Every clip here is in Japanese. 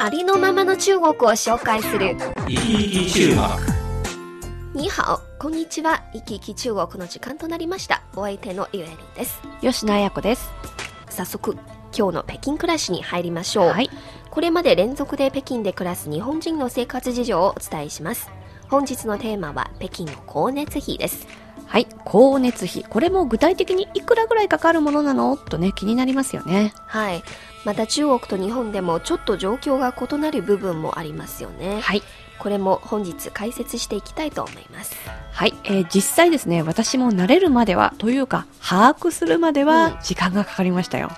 ありのままの中国を紹介する。生き生き中国にハオ、こんにちは。生き生き中国の時間となりました。お相手のゆえりんです。吉野彩子です。早速、今日の北京暮らしに入りましょう。はい。これまで連続で北京で暮らす日本人の生活事情をお伝えします。本日のテーマは北京の光熱費です。はい。光熱費。これも具体的にいくらぐらいかかるものなの？とね、気になりますよね。はい。また中国と日本でもちょっと状況が異なる部分もありますよね。はい。これも本日解説していきたいと思います。はい。えー実際ですね、私も慣れるまでは、というか、把握するまでうんは、時間がかかりましたよ。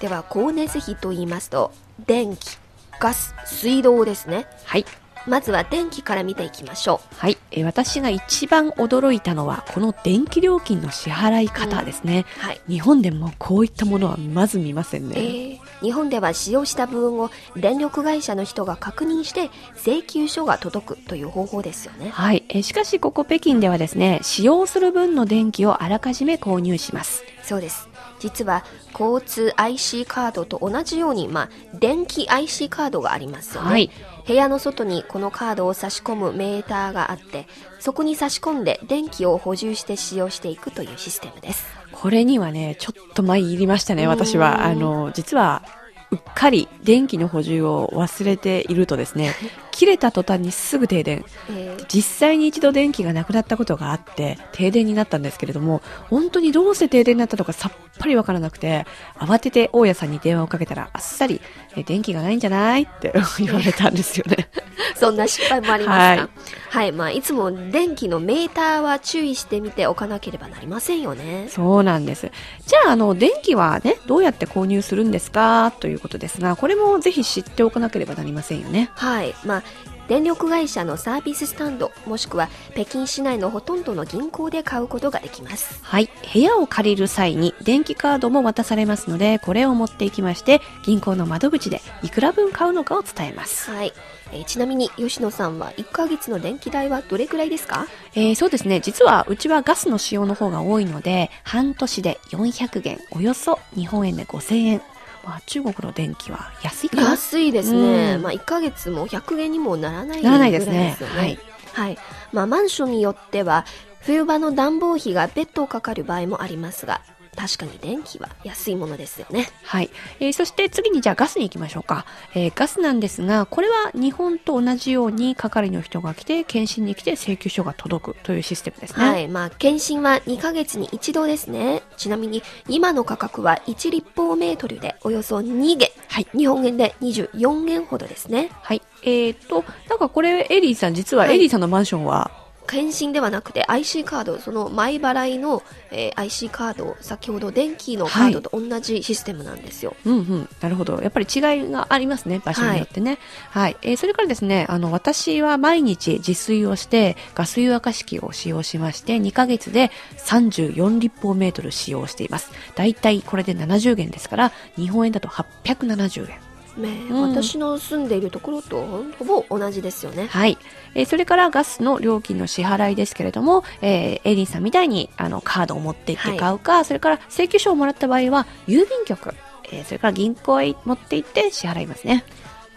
では光熱費と言いますと電気ガス水道ですねはい。まずは電気から見ていきましょはい、えー私が一番驚いたのは、この電気料金の支払い方ですね。うはい、日本でもこういったものはまず見ませんね。えー日本では使用した分を電力会社の人が確認して請求書が届くという方法ですよねはい、えーしかしここ北京ではですね、使用する分の電気をあらかじめ購入します。そうです実は交通 IC カードと同じように、まあ、電気 IC カードがありますよね、はい。部屋の外にこのカードを差し込むメーターがあってそこに差し込んで電気を補充して使用していくというシステムですこれにはね、ちょっと前入りましたね、うん私は。あの、実は、うっかり電気の補充を忘れているとですね、切れた途端にすぐ停電。えー実際に一度電気がなくなったことがあって、停電になったんですけれども、本当にどうして停電になったのかさっぱりわからなくて、慌てて大家さんに電話をかけたら、あっさり、え電気がないんじゃないって言われたんですよね。そんな失敗もありますか？ははいい、まあ、いつも電気のメーターは注意してみておかなければなりませんよね。そうなんです。じゃあ、あの、電気はね、どうやって購入するんですか？ということですが、これもぜひ知っておかなければなりませんよね。はい、まあ、電力会社のサービススタンド、もしくは北京市内のほとんどの銀行で買うことができます。はい。部屋を借りる際に電気カードも渡されますので、これを持っていきまして、銀行の窓口でいくら分買うのかを伝えます。はい。えーちなみに吉野さんは1ヶ月の電気代はどれくらいですか？えーそうですね。実は、うちはガスの使用の方が多いので、半年で400元、およそ日本円で5000円。まあ、中国の電気は安いかな安いですね。うんまあ、1ヶ月も100元にもならないならないですよはい。はい。まあ、マンションによっては、冬場の暖房費が別途かかる場合もありますが、確かに電気は安いものですよね。はい。えーそして次にじゃあガスに行きましょうか。えーガスなんですが、これは日本と同じように係の人が来て、検診に来て請求書が届くというシステムですね。はい。まあ、検診は2ヶ月に一度ですね。ちなみに、今の価格は1立方メートルでおよそ2元。はい。日本円で24元ほどですね。はい。えー、と、なんかこれ、エリーさん、実ははいエリーさんのマンションは、検診ではなくて IC カード、その前払いの、えー IC カード、先ほど電気のカードと同じシステムなんですよ。うんうん、なるほど。やっぱり違いがありますね、場所によってね。はい。えーそれからですね、あの、私は毎日自炊をして、ガス湯沸かし器を使用しまして、2ヶ月で34立方メートル使用しています。だいたいこれで70元ですから、日本円だと870円。ねうん私の住んでいるところとほぼ同じですよね。はい。えーそれからガスの料金の支払いですけれども、えーエリンさんみたいにあのカードを持って行って買うか、それから請求書をもらった場合は郵便局、えーそれから銀行へ持って行って支払いますね。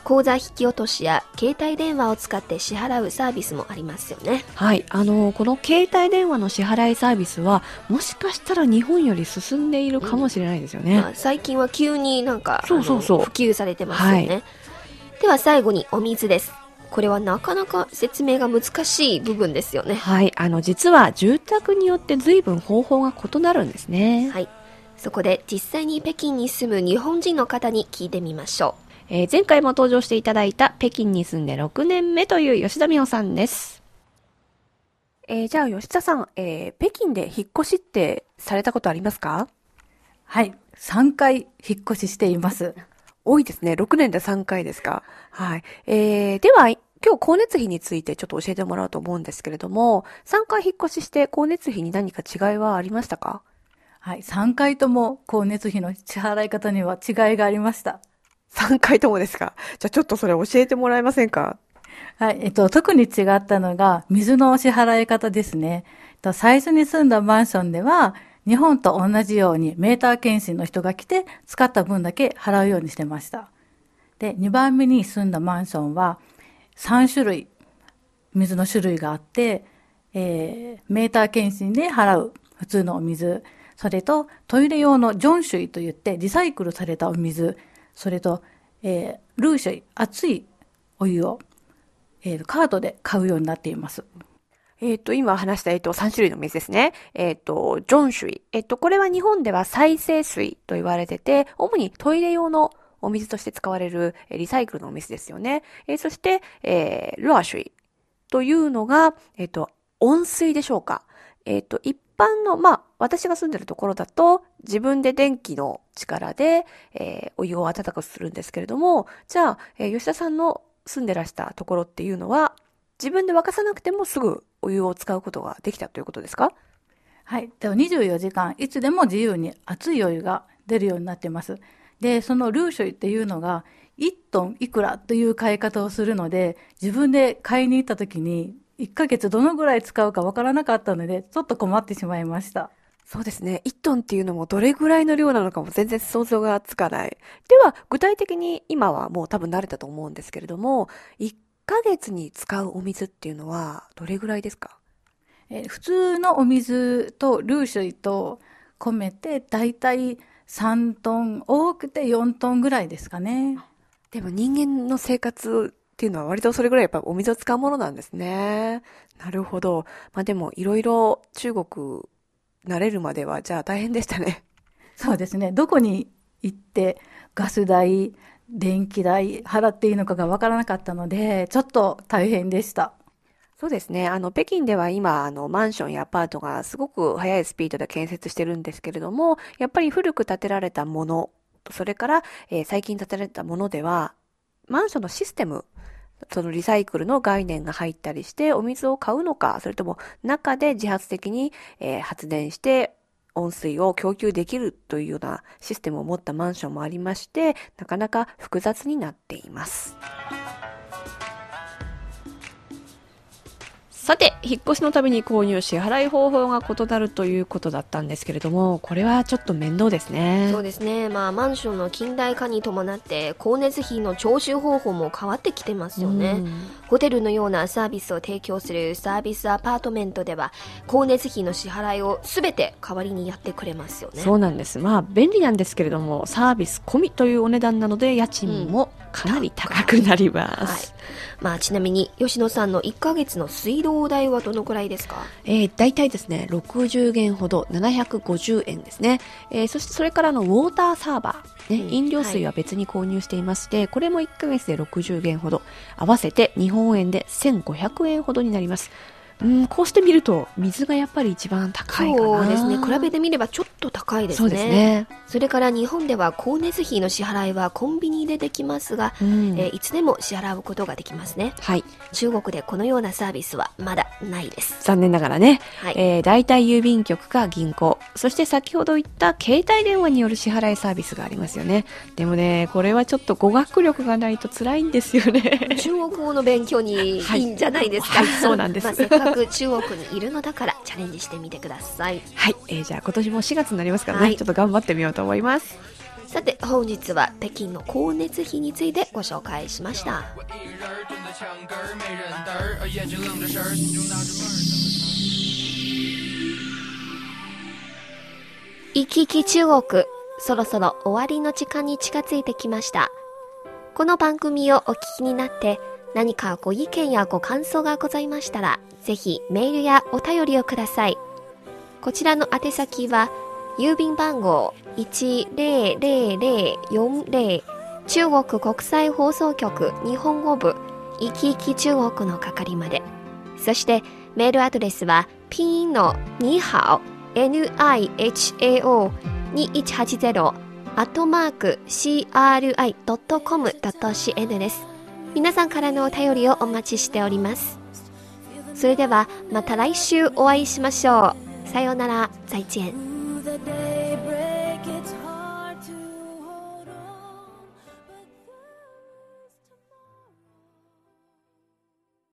口座引き落としや携帯電話を使って支払うサービスもありますよね。はい。あのーこの携帯電話の支払いサービスは、もしかしたら日本より進んでいるかもしれないですよね。まあ、最近は急になんかそうそうそう普及されてますよね、はいでは最後にお水ですこれはなかなか説明が難しい部分ですよねはい。あの、実は住宅によって随分方法が異なるんですね。はいそこで実際に北京に住む日本人の方に聞いてみましょえー前回も登場していただいた北京に住んで6年目という吉田美穂さんです。えーじゃあ吉田さん、えー北京で引っ越しってされたことありますか？はい。3回引っ越ししています。多いですね。6年で3回ですか？はい。えー、では、今日光熱費についてちょっと教えてもらおうと思うんですけれども、3回引っ越しして光熱費に何か違いはありましたか？はい、3回とも光熱費の支払い方には違いがありました。?3 回ともですか？じゃあちょっとそれ教えてもらえませんか？はい、えっと、特に違ったのが、水の支払い方ですね。最初に住んだマンションでは、日本と同じようにメーター検診の人が来て、使った分だけ払うようにしてました。で、2番目に住んだマンションは、3種類、水の種類があって、えーメーター検診で払う普通のお水、それとトイレ用のジョン水といってリサイクルされたお水、それと、えールー水、熱いお湯を、えーカードで買うようになっています。えっ、と、今話した、えっ、と、3種類の水ですね。えっ、と、ジョン水。えっ、と、これは日本では再生水と言われてて、主にトイレ用のお水として使われるえリサイクルのお水ですよね。えそして、えー、ルア水というのが、えっ、と、温水でしょうか。えっ、と、一般の、まあ、私が住んでるところだと、自分で電気の力で、えーお湯を温かくするんですけれども、じゃあ、えー吉田さんの住んでらしたところっていうのは、自分で沸かさなくてもすぐお湯を使うことができたということですか？はい。では24時間、いつでも自由に熱いお湯が出るようになってます。で、そのルーショイっていうのが、1トンいくらという買い方をするので、自分で買いに行った時に、1ヶ月どのぐらい使うかわからなかったので、ちょっと困ってしまいました。そうですね。1トンっていうのもどれぐらいの量なのかも全然想像がつかない。では、具体的に今はもう多分慣れたと思うんですけれども、1ヶ月に使うお水っていうのはどれぐらいですか？えー普通のお水とルーショイと込めて、だいたい3トン、多くて4トンぐらいですかね。でも人間の生活っていうのは割とそれぐらいやっぱお水を使うものなんですね。なるほど。まあでもいろいろ中国慣れるまではじゃあ大変でしたね。そうですね。どこに行ってガス代、電気代払っていいのかがわからなかったので、ちょっと大変でした。そうですね。あの、北京では今、あの、マンションやアパートがすごく速いスピードで建設してるんですけれども、やっぱり古く建てられたもの、それから、えー最近建てられたものでは、マンションのシステム、そのリサイクルの概念が入ったりして、お水を買うのか、それとも中で自発的に、えー発電して、温水を供給できるというようなシステムを持ったマンションもありまして、なかなか複雑になっています。さて、引っ越しのために購入支払い方法が異なるということだったんですけれども、これはちょっと面倒ですね。そうですね。まあ、マンションの近代化に伴って、光熱費の徴収方法も変わってきてますよね。うんホテルのようなサービスを提供するサービスアパートメントでは、光熱費の支払いをすべて代わりにやってくれますよね。そうなんです。まあ、便利なんですけれども、サービス込みというお値段なので、家賃もかなり高くなりまはいす。。まあ、ちなみに、吉野さんの1ヶ月の水道代はどのくらいですか？えー、大体ですね、60元ほど、750円ですね。えーそしてそれからのウォーターサーバー、ねうん飲料水は別に購入していまして、これも1ヶ月で60元ほど、合わせて日本円で1500円ほどになります。うん、こうして見ると、水がやっぱり一番高いかな。そうですね。比べてみればちょっと高いですね。そうですね。それから日本では光熱費の支払いはコンビニでできますが、うんえーいつでも支払うことができますね。はい。中国でこのようなサービスはまだないです。残念ながらね。はい。えー、大体郵便局か銀行、そして先ほど言った携帯電話による支払いサービスがありますよね。でもね、これはちょっと語学力がないと辛いんですよね。中国語の勉強にいいんじゃないですか。はいはいそうなんです まあ、せっかく中国にいるのだからチャレンジしてみてください。はい、えー、じゃあ今年も4月になりますからね、はいちょっと頑張ってみようと思います。さて、本日は北京の光熱費についてご紹介しました。行き来中国、そろそろ終わりの時間に近づいてきました。この番組をお聞きになって何かご意見やご感想がございましたら、ぜひメールやお便りをください。こちらの宛先は、郵便番号10040中国国際放送局日本語部いきいき中国の係まで。そしてメールアドレスはピンのにはお NIHAO2180 アットマーク CRI.com.cn です。皆さんからのお便りをお待ちしております。それではまた来週お会いしましょう。さようなら、再见。the day.